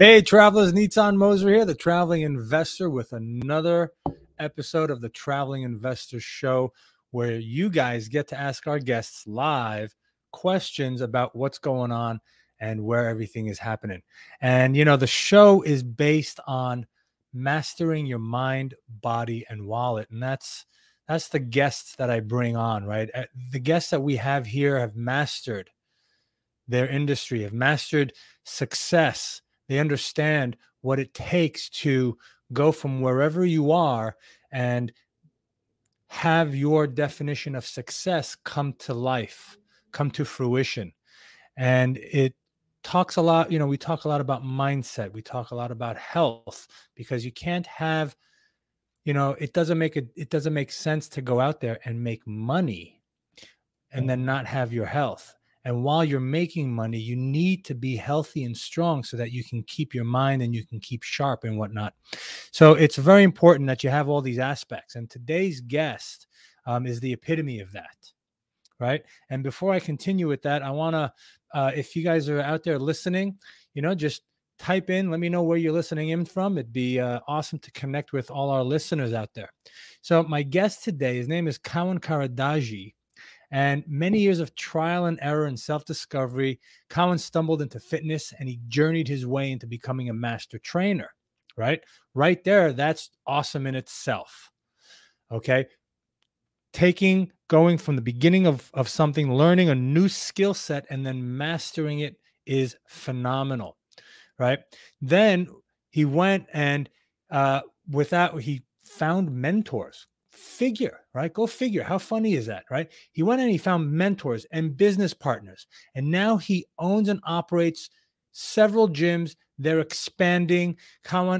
Hey, travelers, Nitzan Moser here, the traveling investor, with another episode of the Traveling Investor Show, where you guys get to ask our guests live questions about what's going on and where everything is happening. And, you know, the show is based on mastering your mind, body, and wallet. And that's that's the guests that I bring on, right? Uh, the guests that we have here have mastered their industry, have mastered success they understand what it takes to go from wherever you are and have your definition of success come to life, come to fruition. And it talks a lot, you know, we talk a lot about mindset, we talk a lot about health because you can't have you know, it doesn't make it it doesn't make sense to go out there and make money and then not have your health. And while you're making money, you need to be healthy and strong so that you can keep your mind and you can keep sharp and whatnot. So it's very important that you have all these aspects. And today's guest um, is the epitome of that. Right. And before I continue with that, I want to, uh, if you guys are out there listening, you know, just type in, let me know where you're listening in from. It'd be uh, awesome to connect with all our listeners out there. So, my guest today, his name is Kawan Karadaji. And many years of trial and error and self discovery, Kawan stumbled into fitness and he journeyed his way into becoming a master trainer, right? Right there, that's awesome in itself. Okay. Taking, going from the beginning of, of something, learning a new skill set, and then mastering it is phenomenal, right? Then he went and uh, without, he found mentors, figure, right? Go figure. How funny is that, right? He went and he found mentors and business partners. And now he owns and operates several gyms. They're expanding.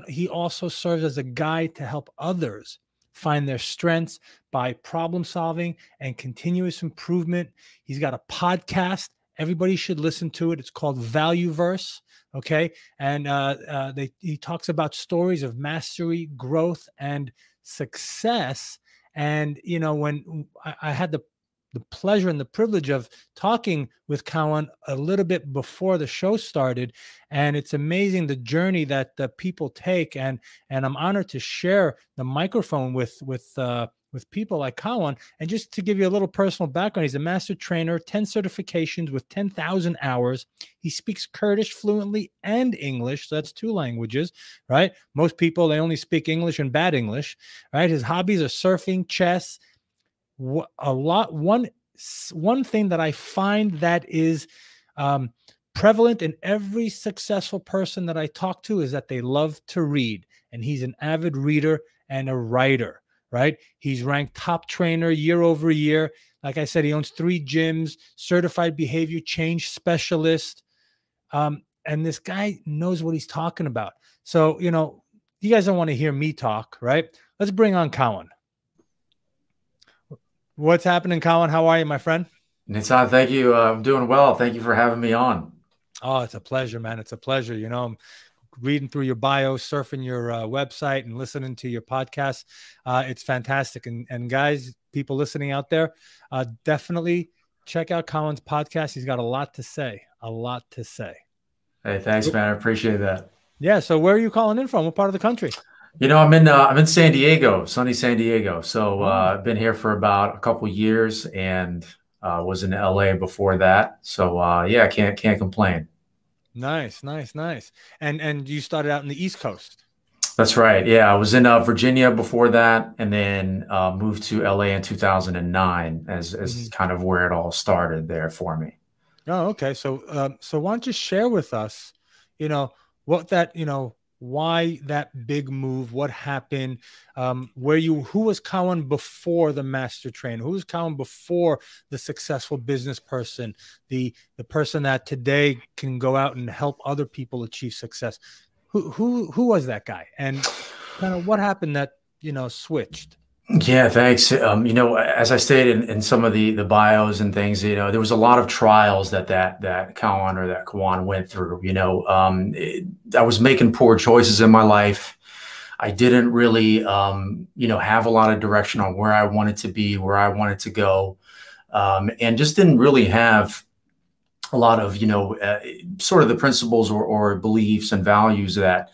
He also serves as a guide to help others find their strengths by problem solving and continuous improvement. He's got a podcast. Everybody should listen to it. It's called Value Verse. Okay. And uh, uh, they, he talks about stories of mastery, growth, and success and you know, when I, I had the the pleasure and the privilege of talking with Kawan a little bit before the show started, and it's amazing the journey that the people take, and and I'm honored to share the microphone with with uh, with people like Kawan. And just to give you a little personal background, he's a master trainer, 10 certifications with 10,000 hours. He speaks Kurdish fluently and English. So that's two languages, right? Most people, they only speak English and bad English, right? His hobbies are surfing, chess. A lot, one, one thing that I find that is um, prevalent in every successful person that I talk to is that they love to read. And he's an avid reader and a writer right? He's ranked top trainer year over year. Like I said, he owns three gyms, certified behavior change specialist. Um, and this guy knows what he's talking about. So, you know, you guys don't want to hear me talk, right? Let's bring on Kawan. What's happening, Kawan? How are you, my friend? Nitzan, thank you. Uh, I'm doing well. Thank you for having me on. Oh, it's a pleasure, man. It's a pleasure. You know, I'm reading through your bio, surfing your uh, website, and listening to your podcast. Uh, it's fantastic. And and guys, people listening out there, uh, definitely check out Kawan's podcast. He's got a lot to say. A lot to say. Hey, thanks, man. I appreciate that. Yeah. So, where are you calling in from? What part of the country? You know, I'm in uh, I'm in San Diego, sunny San Diego. So uh, I've been here for about a couple years, and uh, was in LA before that. So uh, yeah, can't can't complain. Nice, nice, nice. And and you started out in the East Coast. That's right. Yeah, I was in uh, Virginia before that, and then uh, moved to LA in 2009 as as mm-hmm. kind of where it all started there for me. Oh, okay. So, um, so why don't you share with us, you know, what that you know why that big move what happened um, where you who was Kawan before the master train who was Kawan before the successful business person the the person that today can go out and help other people achieve success? Who who who was that guy? And kind of what happened that you know switched yeah, thanks. Um, you know, as I stated in, in, some of the the bios and things, you know, there was a lot of trials that that that Kawan or that Kawan went through. You know, um, it, I was making poor choices in my life. I didn't really, um, you know, have a lot of direction on where I wanted to be, where I wanted to go, um, and just didn't really have a lot of you know uh, sort of the principles or, or beliefs and values that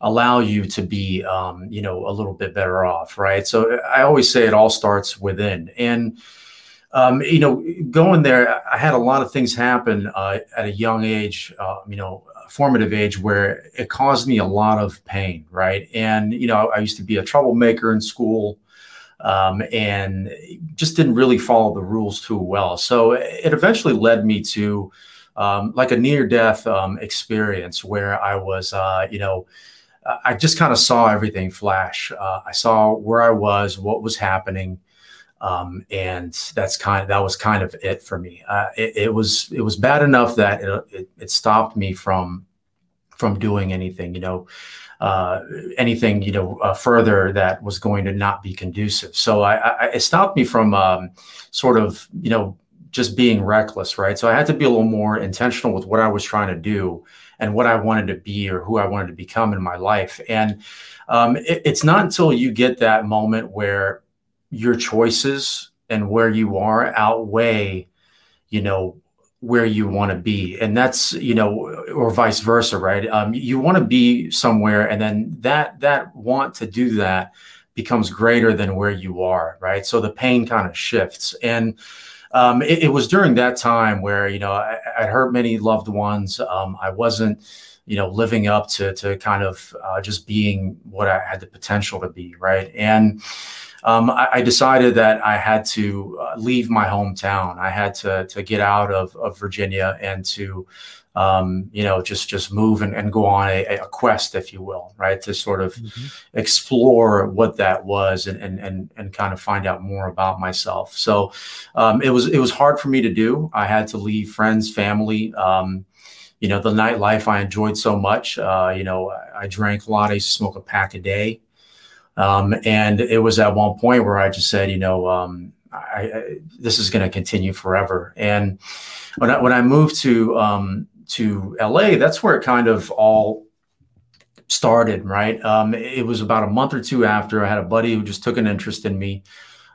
allow you to be um, you know a little bit better off right? So i always say it all starts within. And um, you know going there i had a lot of things happen uh, at a young age uh, you know formative age where it caused me a lot of pain right? And you know i used to be a troublemaker in school um, and just didn't really follow the rules too well. So it eventually led me to um, like a near death um, experience where I was, uh, you know, I just kind of saw everything flash. Uh, I saw where I was, what was happening. Um, and that's kind of, that was kind of it for me. Uh, it, it, was, it was bad enough that it, it, it stopped me from, from doing anything, you know, uh, anything you know uh, further that was going to not be conducive. So I, I it stopped me from um, sort of you know just being reckless, right? So I had to be a little more intentional with what I was trying to do and what I wanted to be or who I wanted to become in my life. And um, it, it's not until you get that moment where your choices and where you are outweigh, you know, where you want to be. And that's you know or vice versa right? Um, you want to be somewhere and then that that want to do that becomes greater than where you are right? So the pain kind of shifts. And um, it, it, was during that time where you know i, I hurt many loved ones um, i wasn't you know living up to to kind of uh, just being what i had the potential to be right and um, I, I, decided that I had to uh, leave my hometown. I had to to get out of, of Virginia and to um, you know just just move and, and go on a, a, quest, if you will, right, to sort of mm-hmm. explore what that was and, and and and kind of find out more about myself. So um, it was it was hard for me to do. I had to leave friends, family. Um, you know the nightlife I enjoyed so much. Uh, you know I, I drank a lot. I used to smoke a pack a day. Um, and it was at one point where I just said, you know, um, I, I, this is going to continue forever. And when I, when I moved to um, to LA, that's where it kind of all started. Right. Um, it was about a month or two after I had a buddy who just took an interest in me.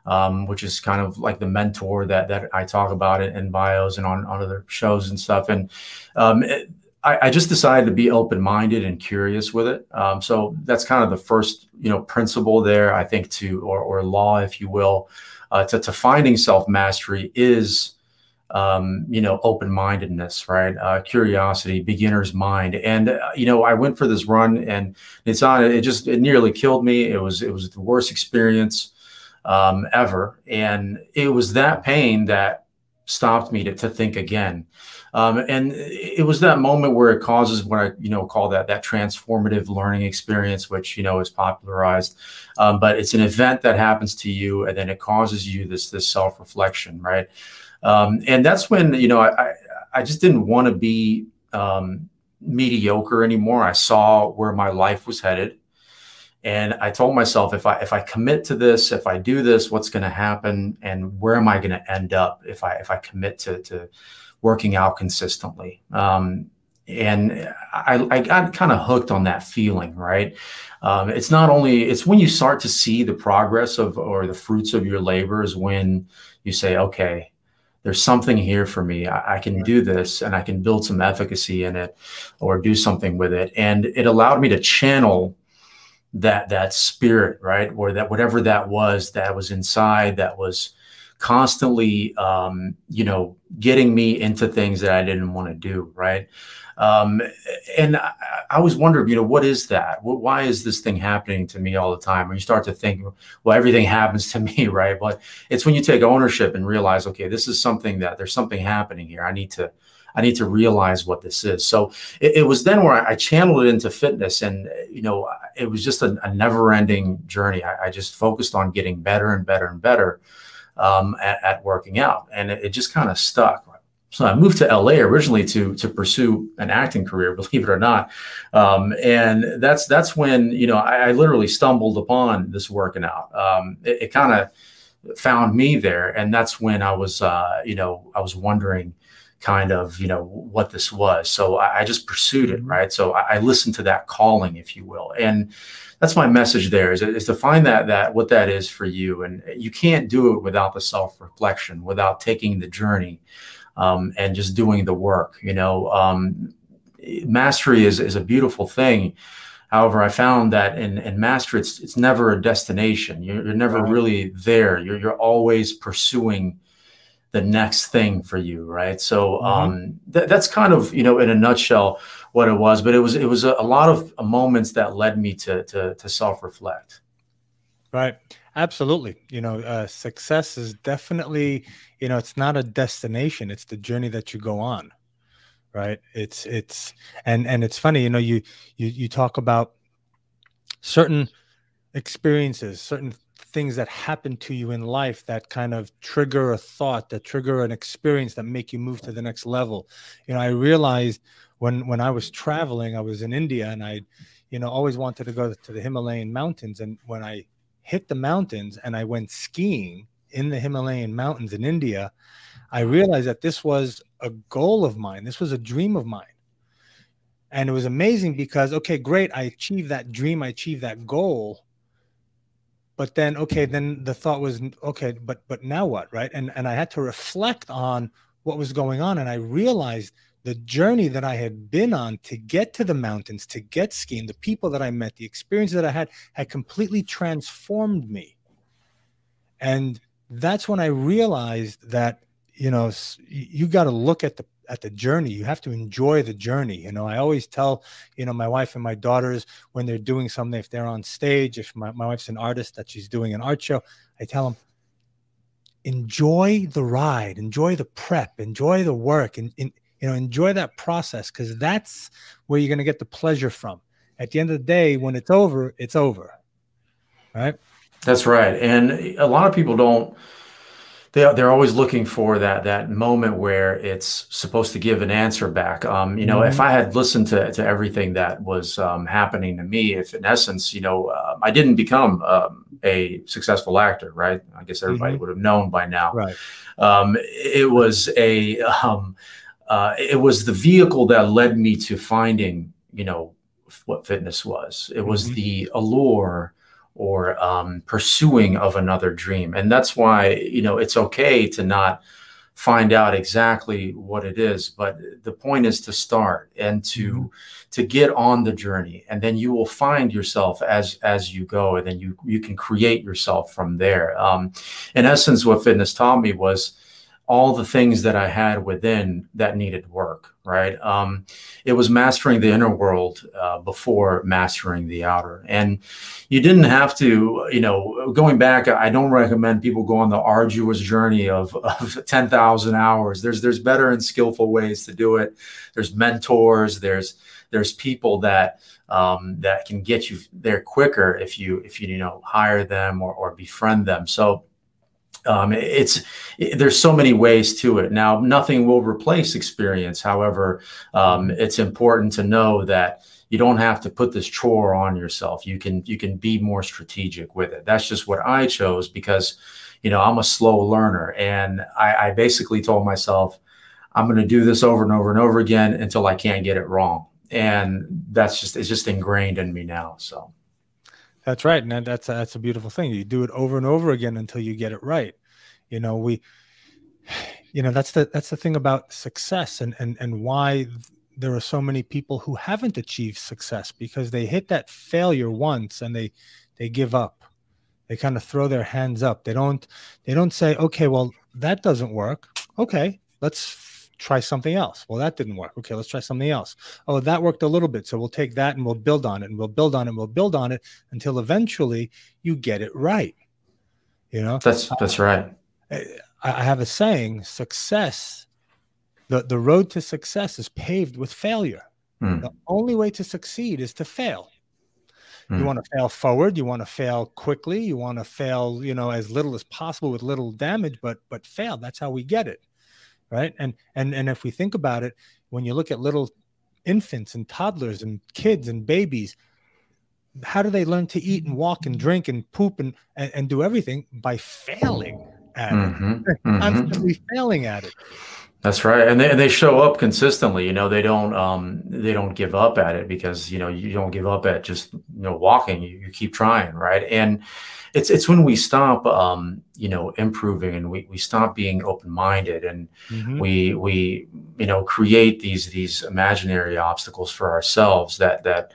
Um, which is kind of like the mentor that that I talk about in, bios and on, on other shows and stuff. And um, it, I, I, just decided to be open-minded and curious with it. Um, so that's kind of the first, you know, principle there. I think to or, or law, if you will, uh, to, to finding self-mastery is, um, you know, open-mindedness, right? Uh, curiosity, beginner's mind. And uh, you know, I went for this run, and it's on. It just it nearly killed me. It was it was the worst experience um, ever, and it was that pain that stopped me to, to think again. Um, and it was that moment where it causes what I, you know, call that that transformative learning experience, which you know is popularized. Um, but it's an event that happens to you, and then it causes you this this self reflection, right? Um, and that's when you know I I just didn't want to be um, mediocre anymore. I saw where my life was headed. And I told myself, if I if I commit to this, if I do this, what's going to happen, and where am I going to end up if I if I commit to to working out consistently. Um, and I, I got kind of hooked on that feeling, right? Um, it's not only it's when you start to see the progress of or the fruits of your labor is when you say, okay, there's something here for me. I, I, can do this and I can build some efficacy in it or do something with it. And it allowed me to channel that that spirit, right? Or that whatever that was that was inside that was constantly, um, you know, getting me into things that I didn't want to do, right? Um, and I, I always you know, what is that? Why is this thing happening to me all the time? And you start to think, well, everything happens to me, right? But it's when you take ownership and realize, okay, this is something that there's something happening here. I need to, I need to realize what this is. So it, it was then where I, I, channeled it into fitness, and you know, it was just a, a never-ending journey. I, I just focused on getting better and better and better um, at, at, working out, and it, it just kind of stuck. So I moved to LA originally to to pursue an acting career, believe it or not, um, and that's that's when you know I, I, literally stumbled upon this working out. Um, it, it kind of found me there, and that's when I was uh, you know I was wondering kind of you know what this was. So i, I just pursued it mm-hmm. right? So I, I, listened to that calling if you will. And that's my message there is, is to find that that what that is for you. And you can't do it without the self-reflection without taking the journey um, and just doing the work. You know, um, mastery is is a beautiful thing. However, I found that in, in mastery, it's it's never a destination. You're, you're never right. really there. You're you're always pursuing the next thing for you, right? So mm-hmm. um, th- that's kind of you know in a nutshell what it was. But it was it was a, a lot of moments that led me to to, to self reflect. Right. Absolutely. You know, uh, success is definitely, you know, it's not a destination, it's the journey that you go on. Right. It's, it's, and, and it's funny, you know, you, you, you talk about certain experiences, certain things that happen to you in life that kind of trigger a thought, that trigger an experience that make you move to the next level. You know, I realized when, when I was traveling, I was in India and I, you know, always wanted to go to the Himalayan mountains. And when I hit the mountains and I went skiing in the Himalayan mountains in India, I realized that this was a goal of mine. This was a dream of mine. And it was amazing because, okay, great, I achieved that dream, I achieved that goal. But then, okay, then the thought was, okay, but but now what, right? And and I had to reflect on what was going on, and I realized the journey that I had been on to get to the mountains, to get skiing, the people that I met, the experience that I had had completely transformed me. And that's when I realized that, you know, you got to look at the at the journey. You have to enjoy the journey. You know, I always tell, you know, my wife and my daughters when they're doing something, if they're on stage, if my, my wife's an artist that she's doing an art show, I tell them, enjoy the ride, enjoy the prep, enjoy the work, and, and you know enjoy that process because that's where you're going to get the pleasure from. At the end of the day when it's over it's over right? That's right and a lot of people don't they, they're always looking for that that moment where it's supposed to give an answer back. Um, you know mm-hmm. if i had listened to, to everything that was um, happening to me if in essence you know uh, i didn't become um, a successful actor right? I guess everybody mm-hmm. would have known by now. Right. Um, it was a um, uh, it was the vehicle that led me to finding, you know, what fitness was. It was mm-hmm. the allure or um, pursuing of another dream, and that's why you know it's okay to not find out exactly what it is but the point is to start and to mm-hmm. to get on the journey and then you will find yourself as as you go and then you you can create yourself from there um, in essence what fitness taught me was all the things that I had within that needed work, right? Um, it was mastering the inner world uh, before mastering the outer. And you didn't have to, you know, going back, I don't recommend people go on the arduous journey of, of 10,000 hours. There's, there's better and skillful ways to do it. There's mentors, there's, there's people that, um, that can get you there quicker if you, if you, you know, hire them or, or befriend them. So, um, it's it, there's so many ways to it. Now, nothing will replace experience. However, um, it's important to know that you don't have to put this chore on yourself. You can you can be more strategic with it. That's just what I chose because, you know, I'm a slow learner, and I, I basically told myself I'm going to do this over and over and over again until I can't get it wrong, and that's just it's just ingrained in me now. So. That's right, and that's a, that's a beautiful thing. You do it over and over again until you get it right. You know, we, you know, that's the that's the thing about success, and and and why there are so many people who haven't achieved success because they hit that failure once and they they give up. They kind of throw their hands up. They don't they don't say, okay, well that doesn't work. Okay, let's try something else. Well, that didn't work. Okay, let's try something else. Oh, that worked a little bit. So we'll take that and we'll build on it and we'll build on it and we'll build on it until eventually you get it right. You know? That's that's right. I have a saying, success, the, the road to success is paved with failure. Mm. The only way to succeed is to fail. Mm. You hmm. want to fail forward, you want to fail quickly, you want to fail, you know, as little as possible with little damage, but but fail. That's how we get it right? And and and if we think about it when you look at little infants and toddlers and kids and babies how do they learn to eat and walk and drink and poop and and, and do everything? By failing at mm-hmm, it mm-hmm. constantly failing at it That's right, and they and they show up consistently. You know, they don't um they don't give up at it because you know you don't give up at just you know walking. You, you keep trying, right? And it's it's when we stop um you know improving and we we stop being open minded and mm-hmm. we we you know create these these imaginary obstacles for ourselves that that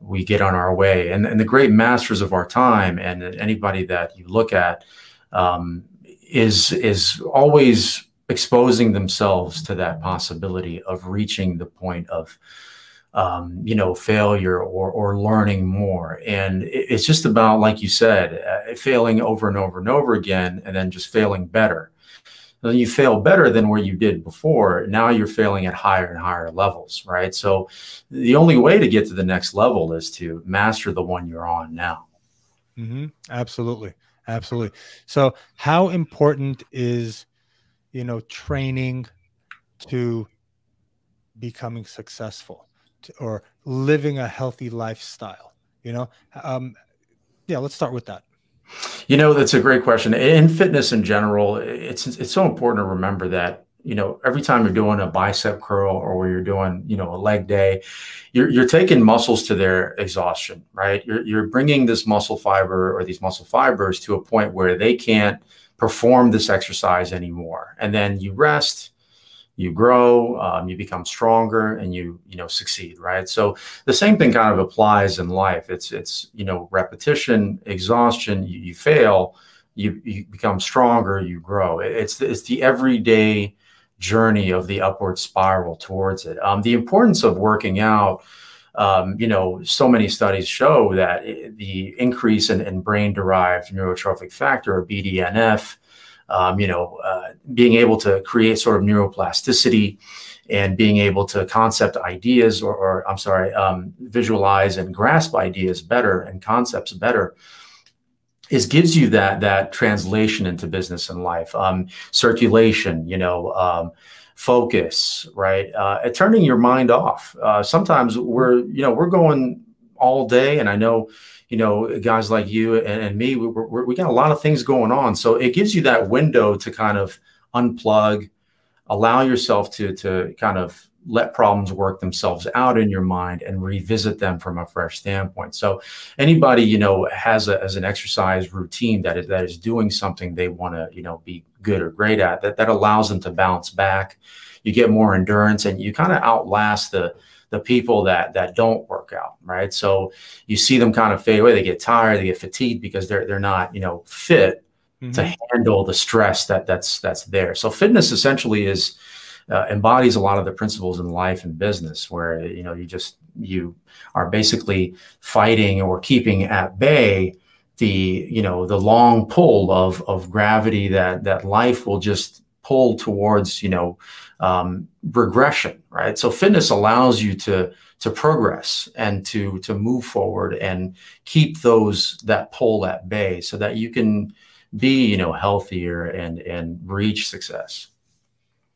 we get on our way. And and the great masters of our time and anybody that you look at um, is is always exposing themselves to that possibility of reaching the point of um, you know failure or or learning more. And it's just about like you said uh, failing over and over and over again and then just failing better. Then you fail better than where you did before. Now you're failing at higher and higher levels right? So the only way to get to the next level is to master the one you're on now. Mm-hmm. absolutely. Absolutely. So how important is you know, training to becoming successful to, or living a healthy lifestyle? You know, um, yeah, let's start with that. You know, that's a great question. In fitness in general, it's it's so important to remember that you know every time you're doing a bicep curl or where you're doing you know a leg day you're, you're taking muscles to their exhaustion right you're, you're bringing this muscle fiber or these muscle fibers to a point where they can't perform this exercise anymore. And then you rest, you grow, um, you become stronger, and you you know succeed, right? So the same thing kind of applies in life. It's it's you know repetition, exhaustion. You, you fail, you you become stronger, you grow. It's it's the everyday journey of the upward spiral towards it. Um, the importance of working out um, you know, so many studies show that the increase in, in brain-derived neurotrophic factor, or BDNF, um, you know, uh, being able to create sort of neuroplasticity and being able to concept ideas, or, or I'm sorry, um, visualize and grasp ideas better and concepts better, is gives you that that translation into business and life. Um, circulation, you know um, focus, right? Uh, turning your mind off. Uh, sometimes we're, you know, we're going all day, and I know, you know, guys like you and, and me, we, we we got a lot of things going on. So it gives you that window to kind of unplug, allow yourself to to kind of let problems work themselves out in your mind and revisit them from a fresh standpoint. So anybody, you know, has a, as an exercise routine that is, that is doing something they want to, you know, be good or great at that, that allows them to bounce back. You get more endurance and you kind of outlast the, the people that, that don't work out. Right. So you see them kind of fade away. They get tired, they get fatigued because they're, they're not, you know, fit mm-hmm. to handle the stress that that's, that's there. So fitness essentially is, uh, embodies a lot of the principles in life and business where you know you just you are basically fighting or keeping at bay the you know the long pull of of gravity that that life will just pull towards you know um, regression right? So fitness allows you to to progress and to to move forward and keep those that pull at bay so that you can be you know healthier and and reach success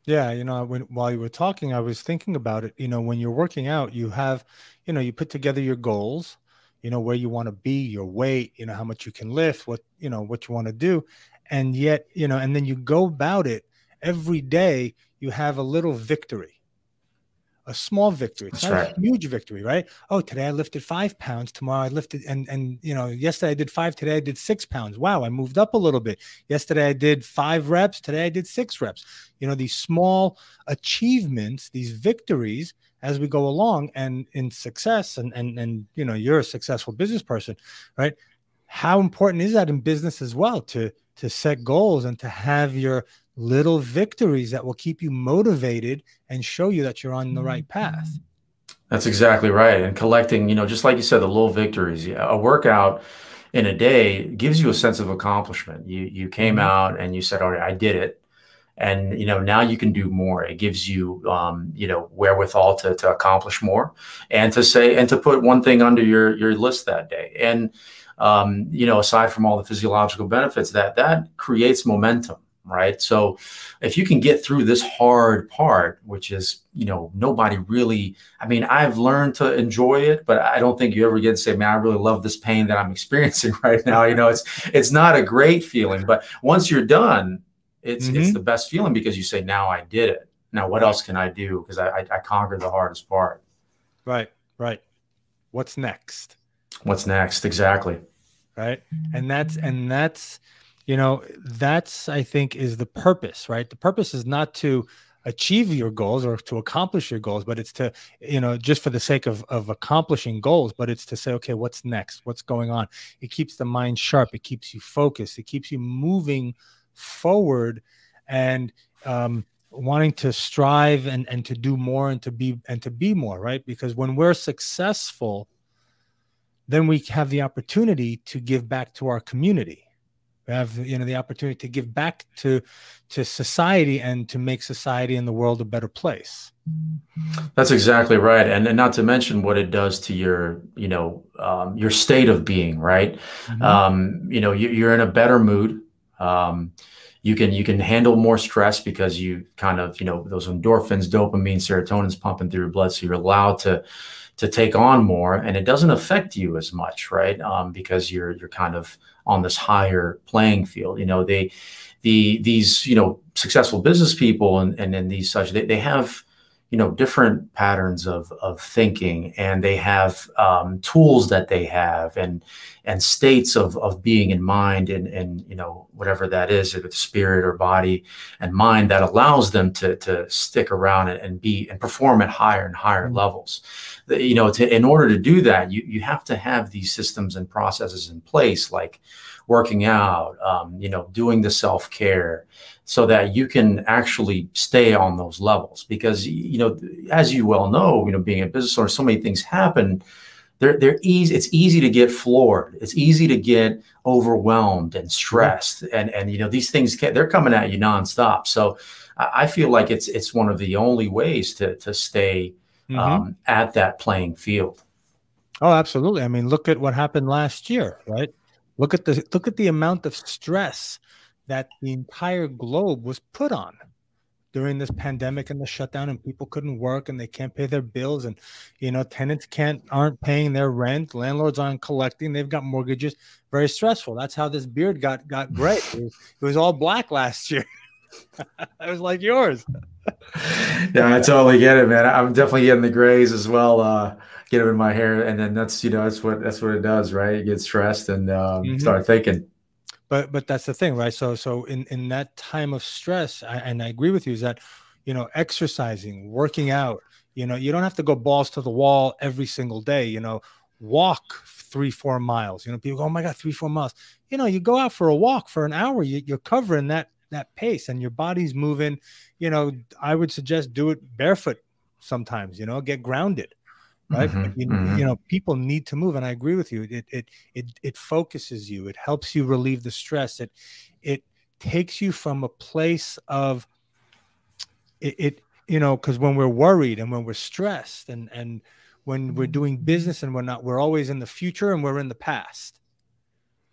yeah, you know, when while you were talking, I was thinking about it. You know, when you're working out, you have, you know, you put together your goals, you know, where you want to be, your weight, you know, how much you can lift, what, you know, what you want to do. And yet, you know, and then you go about it every day, you have a little victory a small victory. It's That's not right. a huge victory, right? Oh, today I lifted five pounds. Tomorrow I lifted, and and you know, yesterday I did five. Today I did six pounds. Wow, I moved up a little bit. Yesterday I did five reps. Today I did six reps. You know, these small achievements, these victories as we go along, and in success, and and and you know, you're a successful business person, right? How important is that in business as well to to set goals and to have your little victories that will keep you motivated and show you that you're on the right path. That's exactly right. And collecting, you know, just like you said, the little victories. A workout in a day gives you a sense of accomplishment. You you came mm-hmm. out and you said, "All right, I did it," and you know now you can do more. It gives you, um, you know, wherewithal to to accomplish more, and to say and to put one thing under your your list that day. And um, you know, aside from all the physiological benefits, that that creates momentum right? So if you can get through this hard part, which is, you know, nobody really, I mean, I've learned to enjoy it, but I don't think you ever get to say, man, I really love this pain that I'm experiencing right now. You know, it's it's not a great feeling, but once you're done, it's mm-hmm. it's the best feeling because you say, now I did it. Now, what else can I do? Because I, I, I conquered the hardest part. Right, right. What's next? What's next? Exactly. Right. And that's, and that's, you know, that's, I think, is the purpose, right? The purpose is not to, achieve your goals or to accomplish your goals but it's to you know just for the sake of of accomplishing goals but it's to say okay what's next what's going on it keeps the mind sharp it keeps you focused it keeps you moving forward and um wanting to strive and and to do more and to be and to be more right because when we're successful then we have the opportunity to give back to our community. We have you know the opportunity to give back to to society and to make society and the world a better place. That's exactly right. And, and not to mention what it does to your you know um, your state of being right? Mm-hmm. um, you know you, are in a better mood. Um, you can you can handle more stress because you kind of you know those endorphins dopamine serotonin's pumping through your blood so you're allowed to to take on more and it doesn't affect you as much right um, because you're you're kind of on this higher playing field. You know, they, the these you know successful business people and and, and these such they, they have you know different patterns of of thinking and they have um, tools that they have and and states of of being in mind and and you know whatever that is if it's spirit or body and mind that allows them to to stick around and, and be and perform at higher and higher mm-hmm. levels you know to in order to do that you you have to have these systems and processes in place like working out um, you know doing the self-care so that you can actually stay on those levels. Because you know as you well know you know being a business owner so many things happen. They're they're easy it's easy to get floored. It's easy to get overwhelmed and stressed. And and you know these things they're coming at you nonstop. So i feel like it's it's one of the only ways to to stay mm-hmm. um, at that playing field. Oh absolutely. I mean look at what happened last year right? Look at the look at the amount of stress that the entire globe was put on during this pandemic and the shutdown and people couldn't work and they can't pay their bills and you know tenants can't aren't paying their rent landlords aren't collecting they've got mortgages. Very stressful. That's how this beard got got gray. It was, it was all black last year it was like yours. Yeah i totally get it man. I'm definitely getting the grays as well uh get them in my hair and then that's you know that's what that's what it does right? You get stressed and um, mm-hmm. start thinking. But but that's the thing right? So so in in that time of stress I, and i agree with you is that you know exercising working out you know you don't have to go balls to the wall every single day you know walk three four miles you know people go oh my god three four miles. You know you go out for a walk for an hour you, you're covering that that pace and your body's moving you know i would suggest do it barefoot sometimes you know get grounded right? Mm-hmm, you, mm-hmm. you, know people need to move and i agree with you. It, it it it focuses you it helps you relieve the stress it it takes you from a place of it, it you know because when we're worried and when we're stressed and and when we're doing business and we're not we're always in the future and we're in the past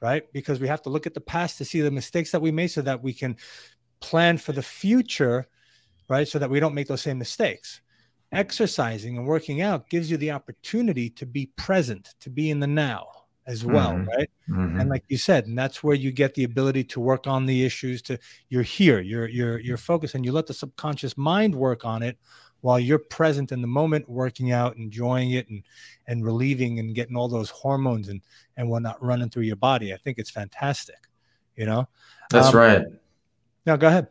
right because we have to look at the past to see the mistakes that we made so that we can plan for the future right so that we don't make those same mistakes exercising and working out gives you the opportunity to be present, to be in the now as well, mm-hmm. right? Mm-hmm. And like you said, and that's where you get the ability to work on the issues to you're here, you're you're you're focused and you let the subconscious mind work on it while you're present in the moment working out, enjoying it and and relieving and getting all those hormones and and whatnot running through your body. I think it's fantastic, you know? That's um, right. Now go ahead.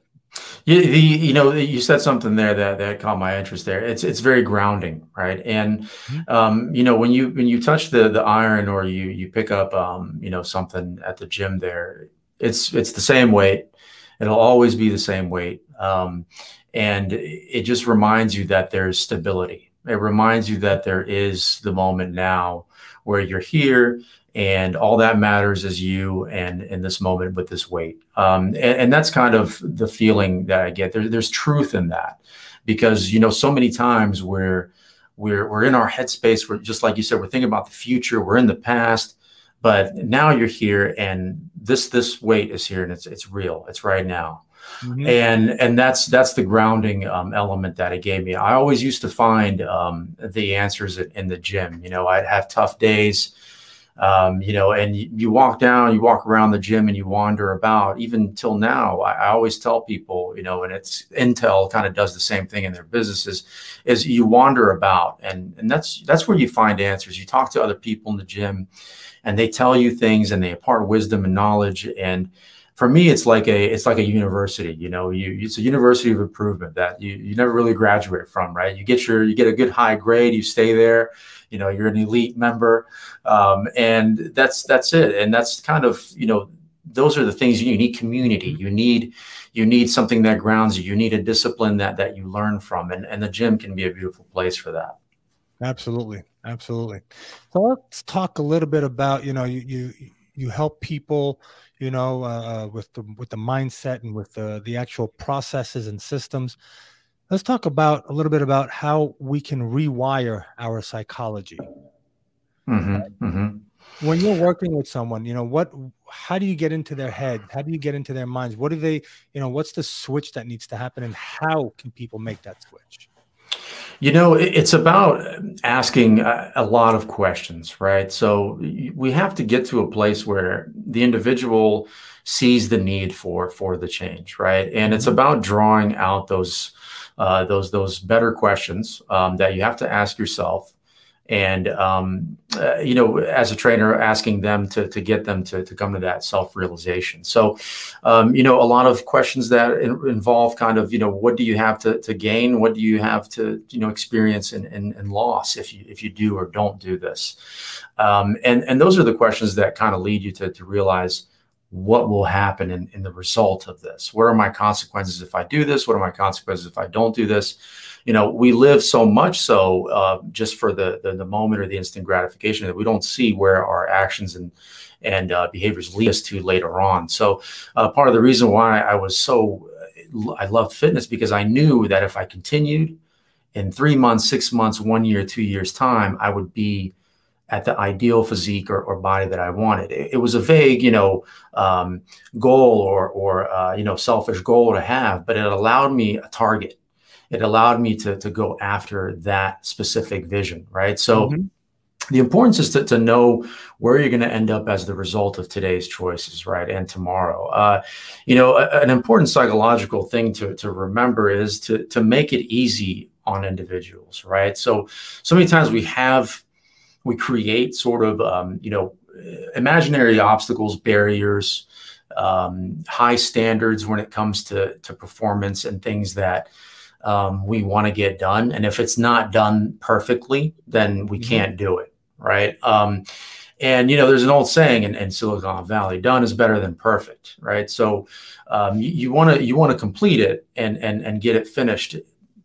You, the, you know, you said something there that, that caught my interest there. It's it's very grounding, right? And mm-hmm. um, you know, when you when you touch the the iron or you you pick up um, you know something at the gym there, it's it's the same weight. It'll always be the same weight, um, and it just reminds you that there's stability. It reminds you that there is the moment now where you're here and all that matters is you and in this moment with this weight. Um, and, and, that's kind of the feeling that i get. There, there's truth in that because you know so many times we're we're we're in our headspace. We're just like you said we're thinking about the future. We're in the past but now you're here and this this weight is here and it's it's real. It's right now mm-hmm. and and that's that's the grounding um, element that it gave me i always used to find um, the answers in the gym you know i'd have tough days um, you know, and you, you, walk down, you walk around the gym and you wander about. Even till now, I, I always tell people, you know, and it's Intel kind of does the same thing in their businesses, is you wander about, and and that's that's where you find answers. You talk to other people in the gym, and they tell you things, and they impart wisdom and knowledge, and for me it's like a it's like a university you know you it's a university of improvement that you you never really graduate from right? You get your you get a good high grade you stay there you know you're an elite member um, and that's that's it. And that's kind of you know those are the things you need community. You need you need something that grounds you. You need a discipline that that you learn from. And and the gym can be a beautiful place for that. Absolutely. Absolutely. So let's talk a little bit about you know you you you help people you know, uh, uh, with the with the mindset and with the the actual processes and systems. Let's talk about a little bit about how we can rewire our psychology. Mm-hmm, mm-hmm. When you're working with someone, you know what? How do you get into their head? How do you get into their minds? What do they? You know, what's the switch that needs to happen, and how can people make that switch? You know, it's about asking a lot of questions, right? So we have to get to a place where the individual sees the need for for the change, right? And it's mm-hmm. about drawing out those uh, those those better questions um, that you have to ask yourself and um, uh, you know as a trainer asking them to, to get them to, to come to that self-realization. So um, you know a lot of questions that in, involve kind of you know what do you have to, to gain? What do you have to you know experience and, and, and loss if you if you do or don't do this? Um, and and those are the questions that kind of lead you to, to realize what will happen in, in the result of this. What are my consequences if i do this? What are my consequences if i don't do this you know we live so much so uh, just for the, the, the moment or the instant gratification that we don't see where our actions and and uh, behaviors lead us to later on so uh, part of the reason why i was so i loved fitness because i knew that if i continued in three months six months one year two years time i would be at the ideal physique or, or body that I wanted. It, it was a vague, you know, um, goal or, or uh, you know, selfish goal to have, but it allowed me a target it allowed me to, to go after that specific vision, right? So mm-hmm. the importance is to, to know where you're going to end up as the result of today's choices, right? And tomorrow. Uh, you know, a, an important psychological thing to, to remember is to, to make it easy on individuals, right? So, so many times we have, we create sort of, um, you know, imaginary obstacles, barriers, um, high standards when it comes to, to performance and things that, um, we want to get done. And if it's not done perfectly, then we mm-hmm. can't do it. Right. Um, and you know, there's an old saying in, in, Silicon Valley: "Done is better than perfect." Right. So um, you want to you want to complete it and and and get it finished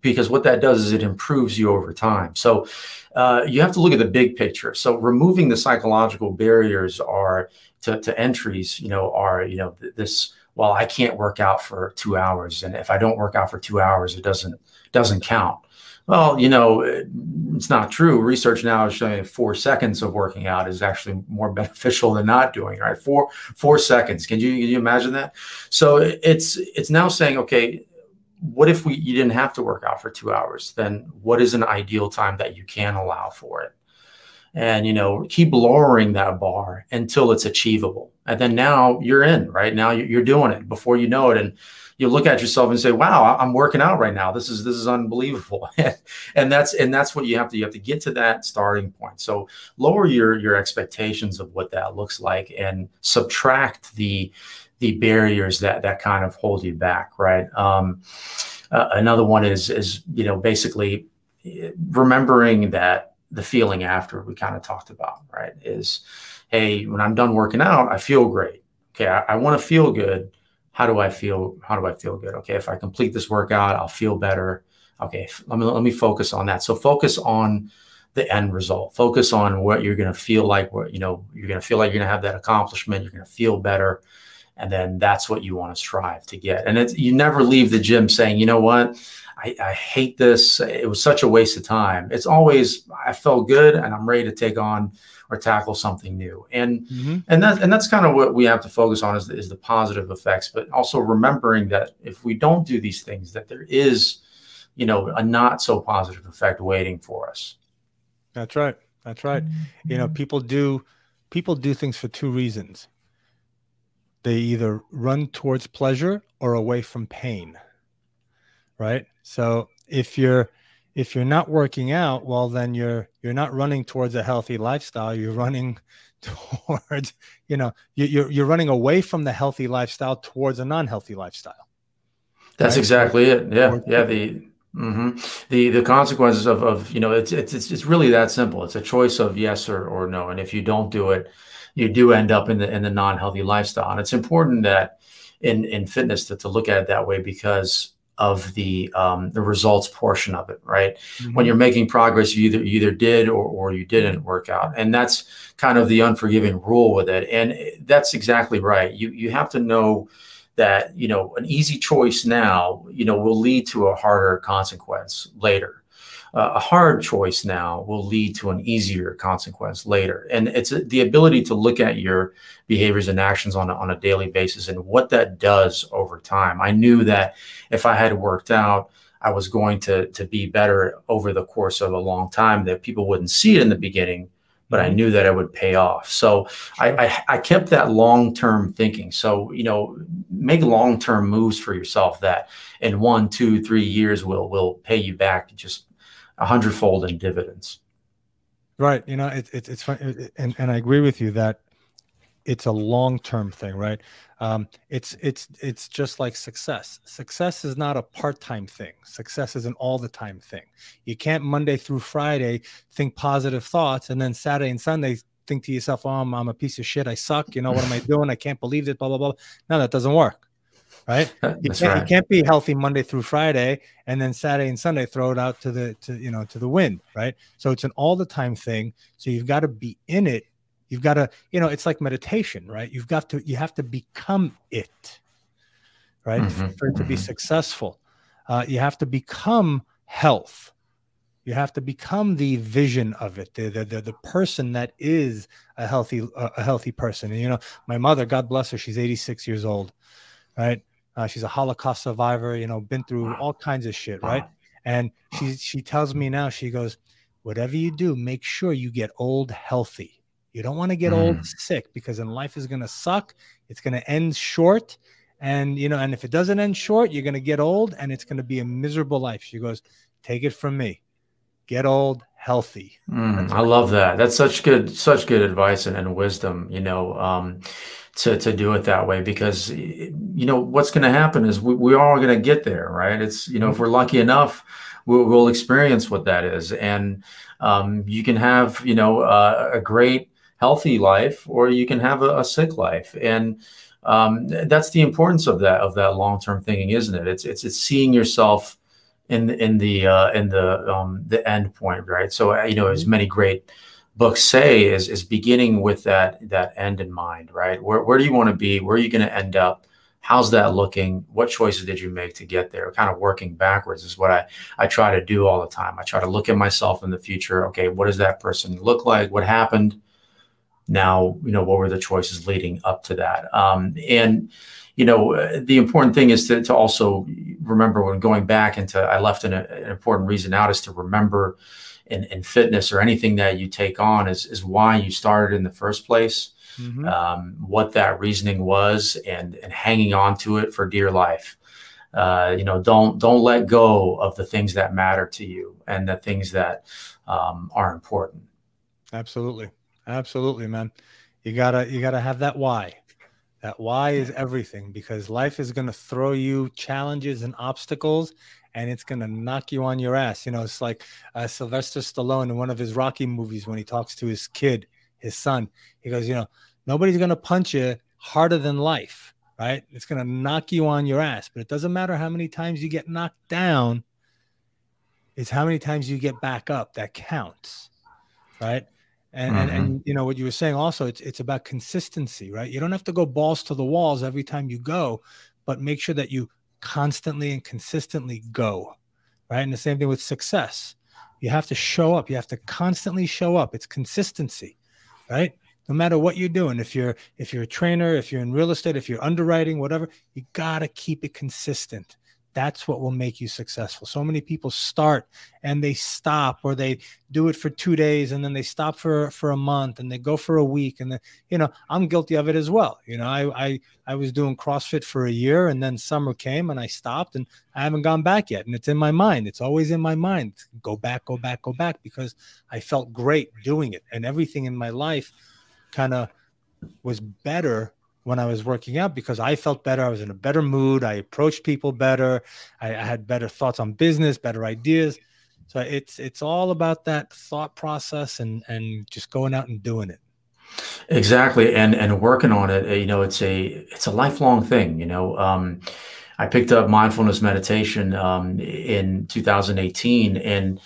because what that does is it improves you over time. So uh, you have to look at the big picture. So removing the psychological barriers are to, to entries. You know, are you know this well, I can't work out for two hours, and if I don't work out for two hours, it doesn't doesn't count. Well, you know, it's not true. Research now is showing four seconds of working out is actually more beneficial than not doing. Right, four four seconds. Can you can you imagine that? So it's it's now saying, okay, what if we you didn't have to work out for two hours? Then what is an ideal time that you can allow for it? and you know keep lowering that bar until it's achievable and then now you're in right? Now you're doing it before you know it. And you look at yourself and say wow i'm working out right now. This is this is unbelievable. And that's and that's what you have to you have to get to that starting point. So lower your your expectations of what that looks like and subtract the the barriers that that kind of hold you back right? Um, uh, another one is is you know basically eh, remembering that the feeling after we kind of talked about, right? Is, hey, when I'm done working out, I feel great. Okay, I, I want to feel good. How do I feel? How do I feel good? Okay, if I complete this workout, I'll feel better. Okay, let me let me focus on that. So focus on the end result. Focus on what you're going to feel like. What you know, you're going to feel like you're going to have that accomplishment. You're going to feel better, and then that's what you want to strive to get. And it's, you never leave the gym saying, you know what, I, I, hate this. It was such a waste of time. It's always I felt good and I'm ready to take on or tackle something new. And mm-hmm. and that and that's kind of what we have to focus on is the, is the positive effects, but also remembering that if we don't do these things, that there is, you know, a not so positive effect waiting for us. That's right. That's right. Mm-hmm. You know, people do people do things for two reasons. They either run towards pleasure or away from pain. Right? So if you're if you're not working out, well then you're you're not running towards a healthy lifestyle. You're running towards, you know, you're you're running away from the healthy lifestyle towards a non-healthy lifestyle. That's right? exactly it. Yeah. Yeah. The Mm-hmm. The the consequences of, of you know it's, it's it's really that simple. It's a choice of yes or, or no, and if you don't do it, you do end up in the in the non healthy lifestyle. And it's important that in in fitness to, to look at it that way because of the um, the results portion of it, right? Mm-hmm. When you're making progress, you either you either did or, or you didn't work out, and that's kind of the unforgiving rule with it. And that's exactly right. You you have to know that you know an easy choice now you know will lead to a harder consequence later uh, a hard choice now will lead to an easier consequence later and it's the ability to look at your behaviors and actions on a, on a daily basis and what that does over time i knew that if i had worked out i was going to to be better over the course of a long time that people wouldn't see it in the beginning but I mm-hmm. knew that it would pay off. So I, I, I kept that long term thinking. So, you know, make long term moves for yourself that in one, two, three years will will pay you back just a hundredfold in dividends. Right. You know, it, it, it's fun. And, and I agree with you that it's a long term thing, right? Um, it's it's it's just like success. Success is not a part time thing. Success is an all the time thing. You can't Monday through Friday think positive thoughts and then Saturday and Sunday think to yourself, "Oh, I'm, I'm a piece of shit. I suck. You know what am I doing? I can't believe it." Blah blah blah. No, that doesn't work. Right? You can't, right. you can't be healthy Monday through Friday and then Saturday and Sunday throw it out to the to you know to the wind. Right? So it's an all the time thing. So you've got to be in it You've got to, you know, it's like meditation, right? You've got to, you have to become it, right? Mm-hmm, For it to be mm-hmm. successful, uh, you have to become health. You have to become the vision of it, the, the, the, the person that is a healthy, uh, a healthy person. And, you know, my mother, God bless her, she's 86 years old, right? Uh, she's a Holocaust survivor, you know, been through all kinds of shit, right? And she, she tells me now, she goes, whatever you do, make sure you get old healthy you don't want to get mm. old sick because then life is going to suck. It's going to end short. And, you know, and if it doesn't end short, you're going to get old and it's going to be a miserable life. She goes, Take it from me. Get old healthy. Mm, I love that. That's such good, such good advice and, and wisdom, you know, um, to, to do it that way because, you know, what's going to happen is we, we're all going to get there, right? It's, you know, if we're lucky enough, we'll, we'll experience what that is. And um, you can have, you know, uh, a great, healthy life or you can have a, a sick life and um, that's the importance of that of that long-term thinking isn't it it's it's, it's seeing yourself in in the uh, in the um, the end point right? So uh, you know as mm-hmm. many great books say is is beginning with that that end in mind right? Where, where do you want to be? Where are you going to end up? How's that looking? What choices did you make to get there? Kind of working backwards is what i i try to do all the time. I try to look at myself in the future. Okay what does that person look like? What happened? Now you know what were the choices leading up to that? Um, and you know the important thing is to, to also remember when going back into i left an, an important reason out is to remember in, in fitness or anything that you take on is, is why you started in the first place mm-hmm. um, what that reasoning was and and hanging on to it for dear life uh, you know don't don't let go of the things that matter to you and the things that um, are important absolutely Absolutely, man. You gotta you gotta have that why. That why is everything because life is gonna throw you challenges and obstacles, and it's gonna knock you on your ass. You know, it's like uh, Sylvester Stallone in one of his Rocky movies when he talks to his kid, his son. He goes, you know, nobody's gonna punch you harder than life, right? It's gonna knock you on your ass, but it doesn't matter how many times you get knocked down. It's how many times you get back up that counts, right? And, mm-hmm. and, and you know what you were saying also it's it's about consistency right? You don't have to go balls to the walls every time you go but make sure that you constantly and consistently go right? And the same thing with success. You have to show up. You have to constantly show up. It's consistency right? No matter what you're doing if you're if you're a trainer if you're in real estate if you're underwriting whatever you got to keep it consistent that's what will make you successful. So many people start and they stop or they do it for 2 days and then they stop for for a month and they go for a week and then you know, I'm guilty of it as well. You know, I I I was doing CrossFit for a year and then summer came and I stopped and I haven't gone back yet and it's in my mind. It's always in my mind. Go back, go back, go back because I felt great doing it and everything in my life kind of was better when I was working out because I felt better. I was in a better mood. I approached people better. I, I, had better thoughts on business, better ideas. So it's it's all about that thought process and and just going out and doing it. Exactly, and and working on it. You know, it's a it's a lifelong thing. You know, um, I picked up mindfulness meditation um, in 2018, and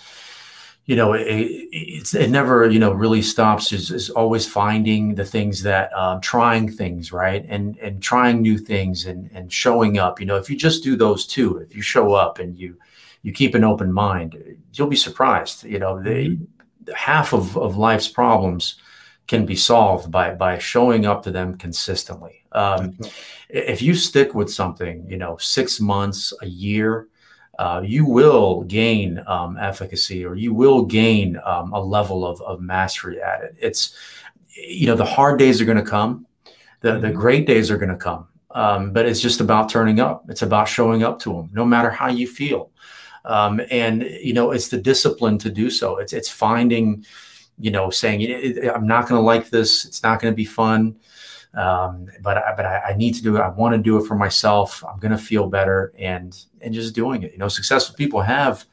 you know, it, it's, it never, you know, really stops is, is always finding the things that, um, trying things, right. And, and trying new things and, and showing up, you know, if you just do those two, if you show up and you, you keep an open mind, you'll be surprised. You know, the mm-hmm. half of, of life's problems can be solved by, by showing up to them consistently. Um, if you stick with something, you know, six months, a year, uh, you will gain um, efficacy or you will gain um, a level of, of mastery at it. It's, you know, the hard days are going to come, the, the mm-hmm. great days are going to come. Um, but it's just about turning up. It's about showing up to them, no matter how you feel. Um, and you know, it's the discipline to do so. It's it's finding, you know, saying I'm not going to like this. It's not going to be fun. Um, but I, but I, I, need to do it. I want to do it for myself. I'm going to feel better and and just doing it. You know, successful people have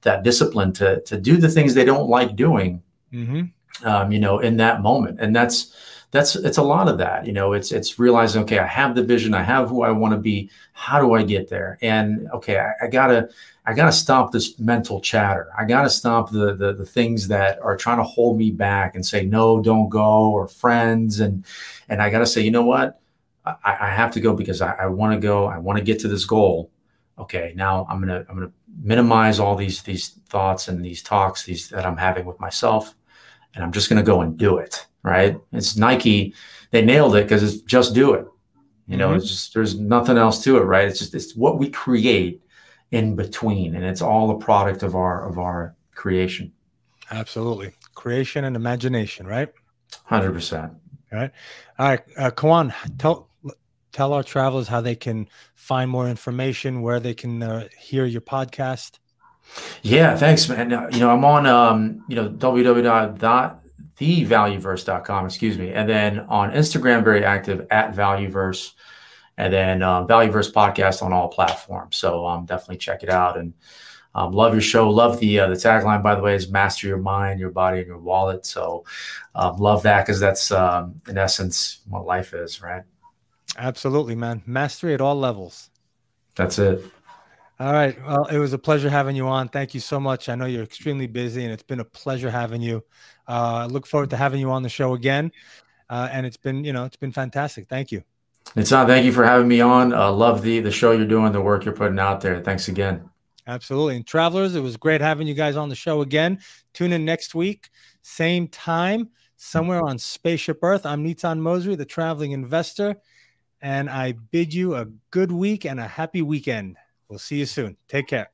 that discipline to to do the things they don't like doing. Mm-hmm. Um, you know, in that moment, and that's that's it's a lot of that. You know, it's it's realizing okay, I have the vision, I have who I want to be. How do I get there? And okay, I, I gotta I got to stop this mental chatter. I got to stop the, the, the things that are trying to hold me back and say no, don't go, or friends, and and I got to say, you know what, I, I have to go because I, I want to go. I want to get to this goal. Okay, now I'm gonna I'm gonna minimize all these these thoughts and these talks these that I'm having with myself, and I'm just gonna go and do it. Right? It's Nike. They nailed it because it's just do it. You know, mm-hmm. it's just there's nothing else to it, right? It's just it's what we create in between and it's all a product of our of our creation. Absolutely. Creation and imagination right? 100% all right. All right uh, Kawan, tell tell our travelers how they can find more information where they can uh, hear your podcast. Yeah thanks man. You know i'm on um you know www.thevalueverse.com excuse me and then on instagram very active at valueverse and then um, Valueverse podcast on all platforms. So um, definitely check it out and um, love your show. Love the uh, the tagline, by the way, is master your mind, your body, and your wallet. So um, love that because that's um, in essence what life is, right? Absolutely, man. Mastery at all levels. That's it. All right. Well, it was a pleasure having you on. Thank you so much. I know you're extremely busy, and it's been a pleasure having you. Uh, I look forward to having you on the show again. Uh, and it's been, you know, it's been fantastic. Thank you. It's. Thank you for having me on. Uh, love the the show you're doing, the work you're putting out there. Thanks again. Absolutely. And travelers, it was great having you guys on the show again. Tune in next week, same time, somewhere on Spaceship Earth. I'm Nitan Mosery, the traveling investor, and I bid you a good week and a happy weekend. We'll see you soon. Take care.